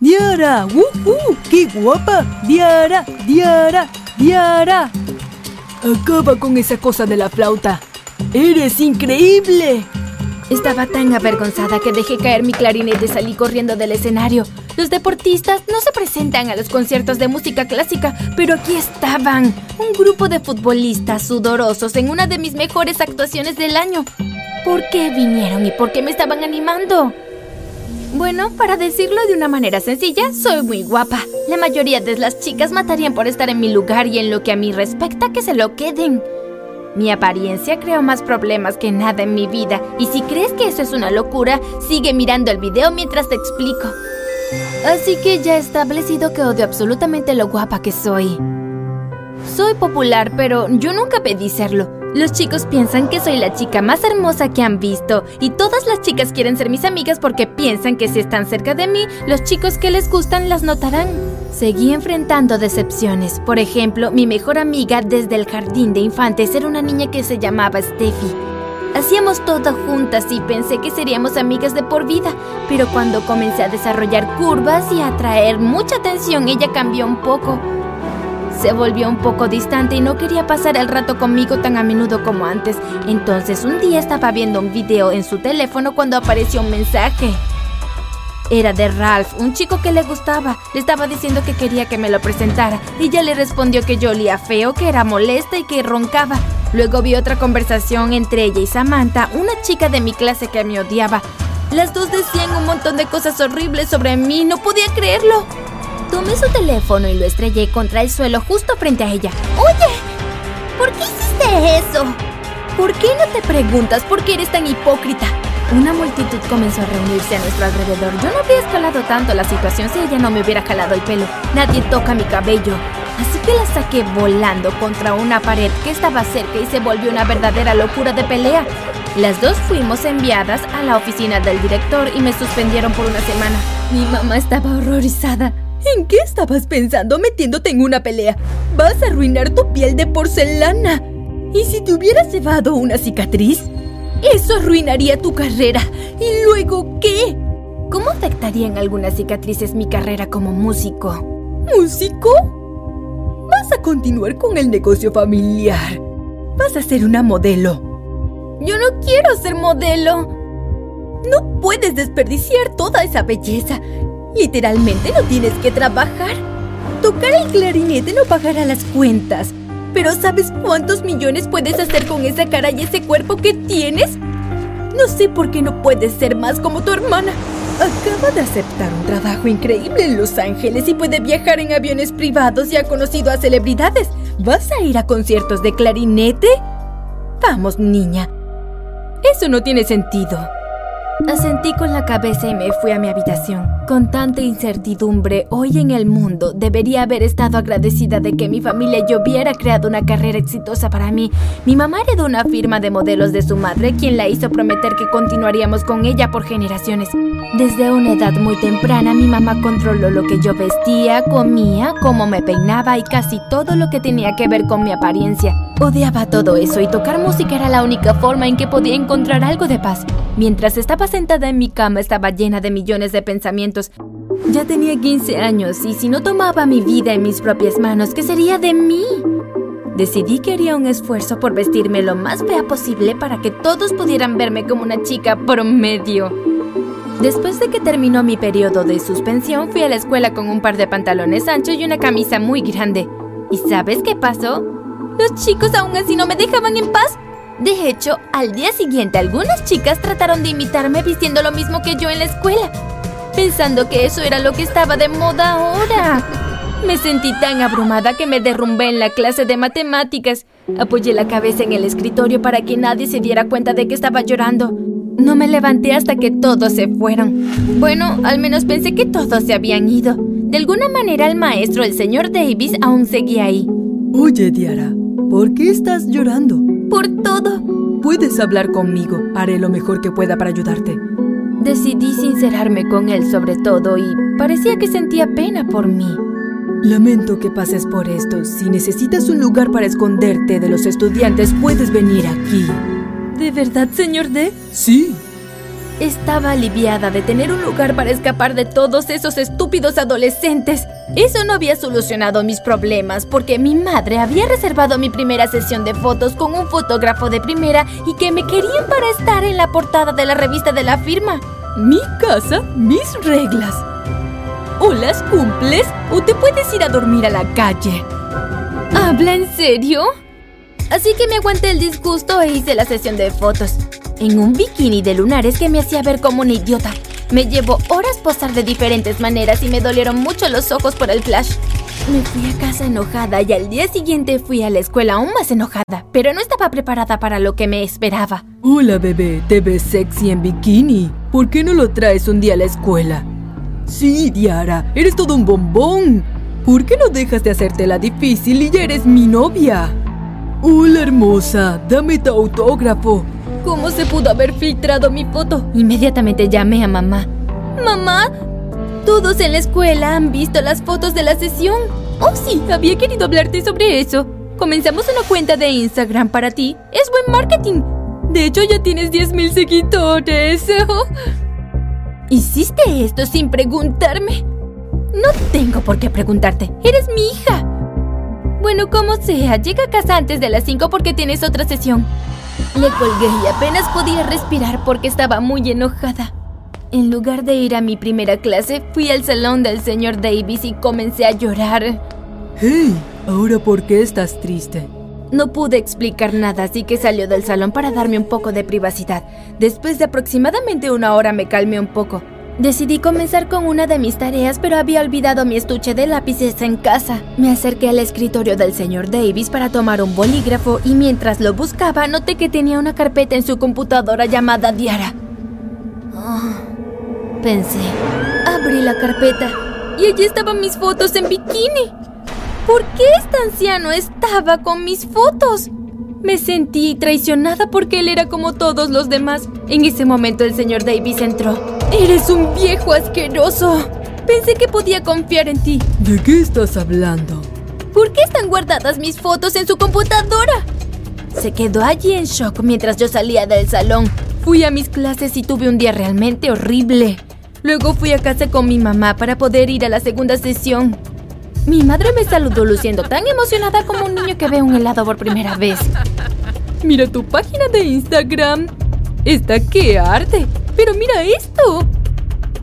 Diara, ¡uh, qué guapa! Diara, Diara, Diara. Acaba con esa cosa de la flauta. ¡Eres increíble! Estaba tan avergonzada que dejé caer mi clarinete y salí corriendo del escenario. Los deportistas no se presentan a los conciertos de música clásica, pero aquí estaban. Un grupo de futbolistas sudorosos en una de mis mejores actuaciones del año. ¿Por qué vinieron y por qué me estaban animando? Bueno, para decirlo de una manera sencilla, soy muy guapa. La mayoría de las chicas matarían por estar en mi lugar y en lo que a mí respecta que se lo queden. Mi apariencia creó más problemas que nada en mi vida y si crees que eso es una locura, sigue mirando el video mientras te explico. Así que ya he establecido que odio absolutamente lo guapa que soy. Soy popular, pero yo nunca pedí serlo. Los chicos piensan que soy la chica más hermosa que han visto y todas las chicas quieren ser mis amigas porque piensan que si están cerca de mí, los chicos que les gustan las notarán. Seguí enfrentando decepciones. Por ejemplo, mi mejor amiga desde el jardín de infantes era una niña que se llamaba Steffi. Hacíamos todo juntas y pensé que seríamos amigas de por vida, pero cuando comencé a desarrollar curvas y a atraer mucha atención, ella cambió un poco. Se volvió un poco distante y no quería pasar el rato conmigo tan a menudo como antes. Entonces un día estaba viendo un video en su teléfono cuando apareció un mensaje. Era de Ralph, un chico que le gustaba. Le estaba diciendo que quería que me lo presentara. Y ella le respondió que yo olía feo, que era molesta y que roncaba. Luego vi otra conversación entre ella y Samantha, una chica de mi clase que me odiaba. Las dos decían un montón de cosas horribles sobre mí, no podía creerlo. Tomé su teléfono y lo estrellé contra el suelo justo frente a ella. Oye, ¿por qué hiciste eso? ¿Por qué no te preguntas por qué eres tan hipócrita? Una multitud comenzó a reunirse a nuestro alrededor. Yo no habría escalado tanto la situación si ella no me hubiera jalado el pelo. Nadie toca mi cabello. Así que la saqué volando contra una pared que estaba cerca y se volvió una verdadera locura de pelea. Las dos fuimos enviadas a la oficina del director y me suspendieron por una semana. Mi mamá estaba horrorizada. ¿En qué estabas pensando metiéndote en una pelea? Vas a arruinar tu piel de porcelana. ¿Y si te hubieras llevado una cicatriz? Eso arruinaría tu carrera. ¿Y luego qué? ¿Cómo afectarían algunas cicatrices mi carrera como músico? ¿Músico? Vas a continuar con el negocio familiar. Vas a ser una modelo. Yo no quiero ser modelo. No puedes desperdiciar toda esa belleza. Literalmente no tienes que trabajar. Tocar el clarinete no pagará las cuentas. Pero ¿sabes cuántos millones puedes hacer con esa cara y ese cuerpo que tienes? No sé por qué no puedes ser más como tu hermana. Acaba de aceptar un trabajo increíble en Los Ángeles y puede viajar en aviones privados y ha conocido a celebridades. ¿Vas a ir a conciertos de clarinete? Vamos, niña. Eso no tiene sentido. Asentí con la cabeza y me fui a mi habitación. Con tanta incertidumbre hoy en el mundo, debería haber estado agradecida de que mi familia y yo hubiera creado una carrera exitosa para mí. Mi mamá heredó una firma de modelos de su madre, quien la hizo prometer que continuaríamos con ella por generaciones. Desde una edad muy temprana, mi mamá controló lo que yo vestía, comía, cómo me peinaba y casi todo lo que tenía que ver con mi apariencia. Odiaba todo eso y tocar música era la única forma en que podía encontrar algo de paz. Mientras estaba sentada en mi cama estaba llena de millones de pensamientos. Ya tenía 15 años y si no tomaba mi vida en mis propias manos, ¿qué sería de mí? Decidí que haría un esfuerzo por vestirme lo más fea posible para que todos pudieran verme como una chica promedio. Después de que terminó mi periodo de suspensión, fui a la escuela con un par de pantalones anchos y una camisa muy grande. ¿Y sabes qué pasó? Los chicos aún así no me dejaban en paz. De hecho, al día siguiente algunas chicas trataron de imitarme vistiendo lo mismo que yo en la escuela, pensando que eso era lo que estaba de moda ahora. Me sentí tan abrumada que me derrumbé en la clase de matemáticas. Apoyé la cabeza en el escritorio para que nadie se diera cuenta de que estaba llorando. No me levanté hasta que todos se fueron. Bueno, al menos pensé que todos se habían ido. De alguna manera el maestro, el señor Davis, aún seguía ahí. Oye, Diara, ¿por qué estás llorando? Por todo. Puedes hablar conmigo. Haré lo mejor que pueda para ayudarte. Decidí sincerarme con él sobre todo y parecía que sentía pena por mí. Lamento que pases por esto. Si necesitas un lugar para esconderte de los estudiantes, puedes venir aquí. ¿De verdad, señor D? Sí. Estaba aliviada de tener un lugar para escapar de todos esos estúpidos adolescentes. Eso no había solucionado mis problemas porque mi madre había reservado mi primera sesión de fotos con un fotógrafo de primera y que me querían para estar en la portada de la revista de la firma. Mi casa, mis reglas. O las cumples o te puedes ir a dormir a la calle. ¿Habla en serio? Así que me aguanté el disgusto e hice la sesión de fotos en un bikini de lunares que me hacía ver como una idiota. Me llevó horas posar de diferentes maneras y me dolieron mucho los ojos por el flash. Me fui a casa enojada y al día siguiente fui a la escuela aún más enojada, pero no estaba preparada para lo que me esperaba. Hola bebé, te ves sexy en bikini. ¿Por qué no lo traes un día a la escuela? Sí, Diara, eres todo un bombón. ¿Por qué no dejas de hacerte la difícil y ya eres mi novia? Hola hermosa, dame tu autógrafo. ¿Cómo se pudo haber filtrado mi foto? Inmediatamente llamé a mamá. ¡Mamá! Todos en la escuela han visto las fotos de la sesión. Oh, sí, había querido hablarte sobre eso. Comenzamos una cuenta de Instagram para ti. Es buen marketing. De hecho, ya tienes 10.000 seguidores. ¿Hiciste esto sin preguntarme? No tengo por qué preguntarte. Eres mi hija. Bueno, como sea, llega a casa antes de las 5 porque tienes otra sesión. Le colgué y apenas podía respirar porque estaba muy enojada. En lugar de ir a mi primera clase, fui al salón del señor Davis y comencé a llorar. Hey, ¿ahora por qué estás triste? No pude explicar nada, así que salió del salón para darme un poco de privacidad. Después de aproximadamente una hora me calmé un poco. Decidí comenzar con una de mis tareas, pero había olvidado mi estuche de lápices en casa. Me acerqué al escritorio del señor Davis para tomar un bolígrafo y mientras lo buscaba noté que tenía una carpeta en su computadora llamada Diara. Oh, pensé. Abrí la carpeta y allí estaban mis fotos en bikini. ¿Por qué este anciano estaba con mis fotos? Me sentí traicionada porque él era como todos los demás. En ese momento el señor Davis entró. Eres un viejo asqueroso. Pensé que podía confiar en ti. ¿De qué estás hablando? ¿Por qué están guardadas mis fotos en su computadora? Se quedó allí en shock mientras yo salía del salón. Fui a mis clases y tuve un día realmente horrible. Luego fui a casa con mi mamá para poder ir a la segunda sesión. Mi madre me saludó luciendo tan emocionada como un niño que ve un helado por primera vez. Mira tu página de Instagram. Está que arde. Pero mira esto.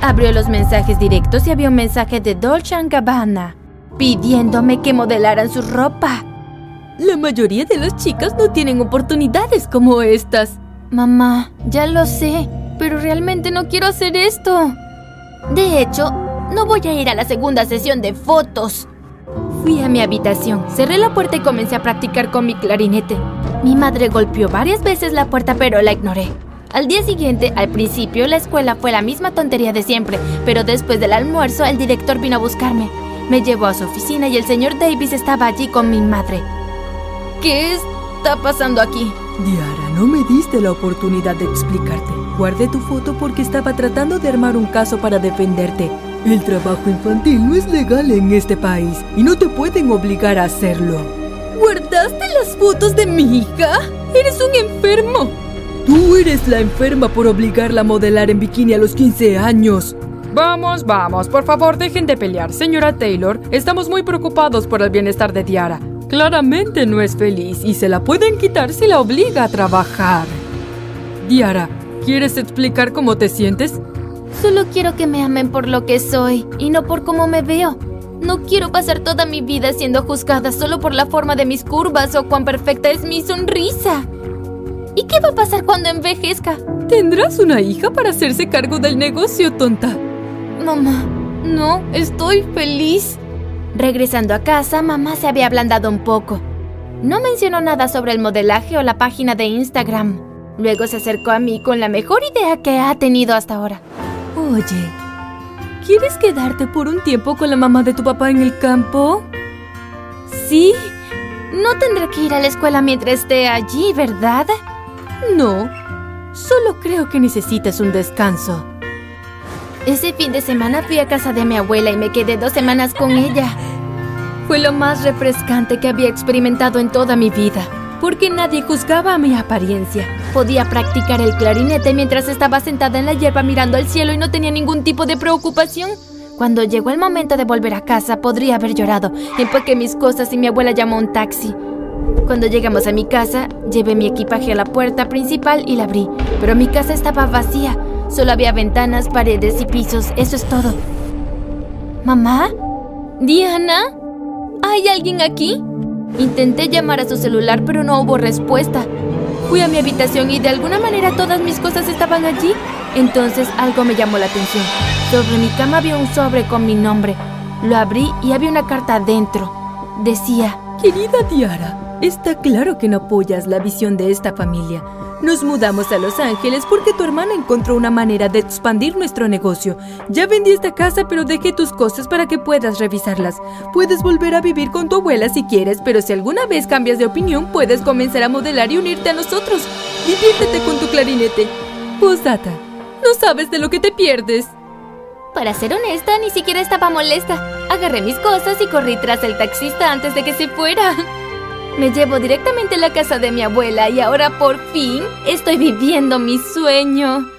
Abrió los mensajes directos y había un mensaje de Dolce Gabbana pidiéndome que modelaran su ropa. La mayoría de las chicas no tienen oportunidades como estas. Mamá, ya lo sé, pero realmente no quiero hacer esto. De hecho, no voy a ir a la segunda sesión de fotos. Fui a mi habitación, cerré la puerta y comencé a practicar con mi clarinete. Mi madre golpeó varias veces la puerta, pero la ignoré. Al día siguiente, al principio, la escuela fue la misma tontería de siempre, pero después del almuerzo, el director vino a buscarme. Me llevó a su oficina y el señor Davis estaba allí con mi madre. ¿Qué está pasando aquí? Diara, no me diste la oportunidad de explicarte. Guardé tu foto porque estaba tratando de armar un caso para defenderte. El trabajo infantil no es legal en este país y no te pueden obligar a hacerlo. ¿Guardaste las fotos de mi hija? ¡Eres un enfermo! Tú eres la enferma por obligarla a modelar en bikini a los 15 años. Vamos, vamos, por favor, dejen de pelear. Señora Taylor, estamos muy preocupados por el bienestar de Diara. Claramente no es feliz y se la pueden quitar si la obliga a trabajar. Diara, ¿quieres explicar cómo te sientes? Solo quiero que me amen por lo que soy y no por cómo me veo. No quiero pasar toda mi vida siendo juzgada solo por la forma de mis curvas o cuán perfecta es mi sonrisa. ¿Y qué va a pasar cuando envejezca? Tendrás una hija para hacerse cargo del negocio, tonta. Mamá, no, estoy feliz. Regresando a casa, mamá se había ablandado un poco. No mencionó nada sobre el modelaje o la página de Instagram. Luego se acercó a mí con la mejor idea que ha tenido hasta ahora. Oye, ¿quieres quedarte por un tiempo con la mamá de tu papá en el campo? Sí. No tendré que ir a la escuela mientras esté allí, ¿verdad? No, solo creo que necesitas un descanso. Ese fin de semana fui a casa de mi abuela y me quedé dos semanas con ella. Fue lo más refrescante que había experimentado en toda mi vida, porque nadie juzgaba mi apariencia. Podía practicar el clarinete mientras estaba sentada en la hierba mirando al cielo y no tenía ningún tipo de preocupación. Cuando llegó el momento de volver a casa, podría haber llorado. Empaqué mis cosas y mi abuela llamó un taxi. Cuando llegamos a mi casa, llevé mi equipaje a la puerta principal y la abrí. Pero mi casa estaba vacía. Solo había ventanas, paredes y pisos. Eso es todo. ¿Mamá? ¿Diana? ¿Hay alguien aquí? Intenté llamar a su celular, pero no hubo respuesta. Fui a mi habitación y de alguna manera todas mis cosas estaban allí. Entonces algo me llamó la atención. Sobre mi cama había un sobre con mi nombre. Lo abrí y había una carta adentro. Decía, Querida Diara, está claro que no apoyas la visión de esta familia. Nos mudamos a Los Ángeles porque tu hermana encontró una manera de expandir nuestro negocio. Ya vendí esta casa, pero dejé tus cosas para que puedas revisarlas. Puedes volver a vivir con tu abuela si quieres, pero si alguna vez cambias de opinión, puedes comenzar a modelar y unirte a nosotros. Diviértete con tu clarinete. Posdata, no sabes de lo que te pierdes. Para ser honesta, ni siquiera estaba molesta. Agarré mis cosas y corrí tras el taxista antes de que se fuera. Me llevo directamente a la casa de mi abuela y ahora por fin estoy viviendo mi sueño.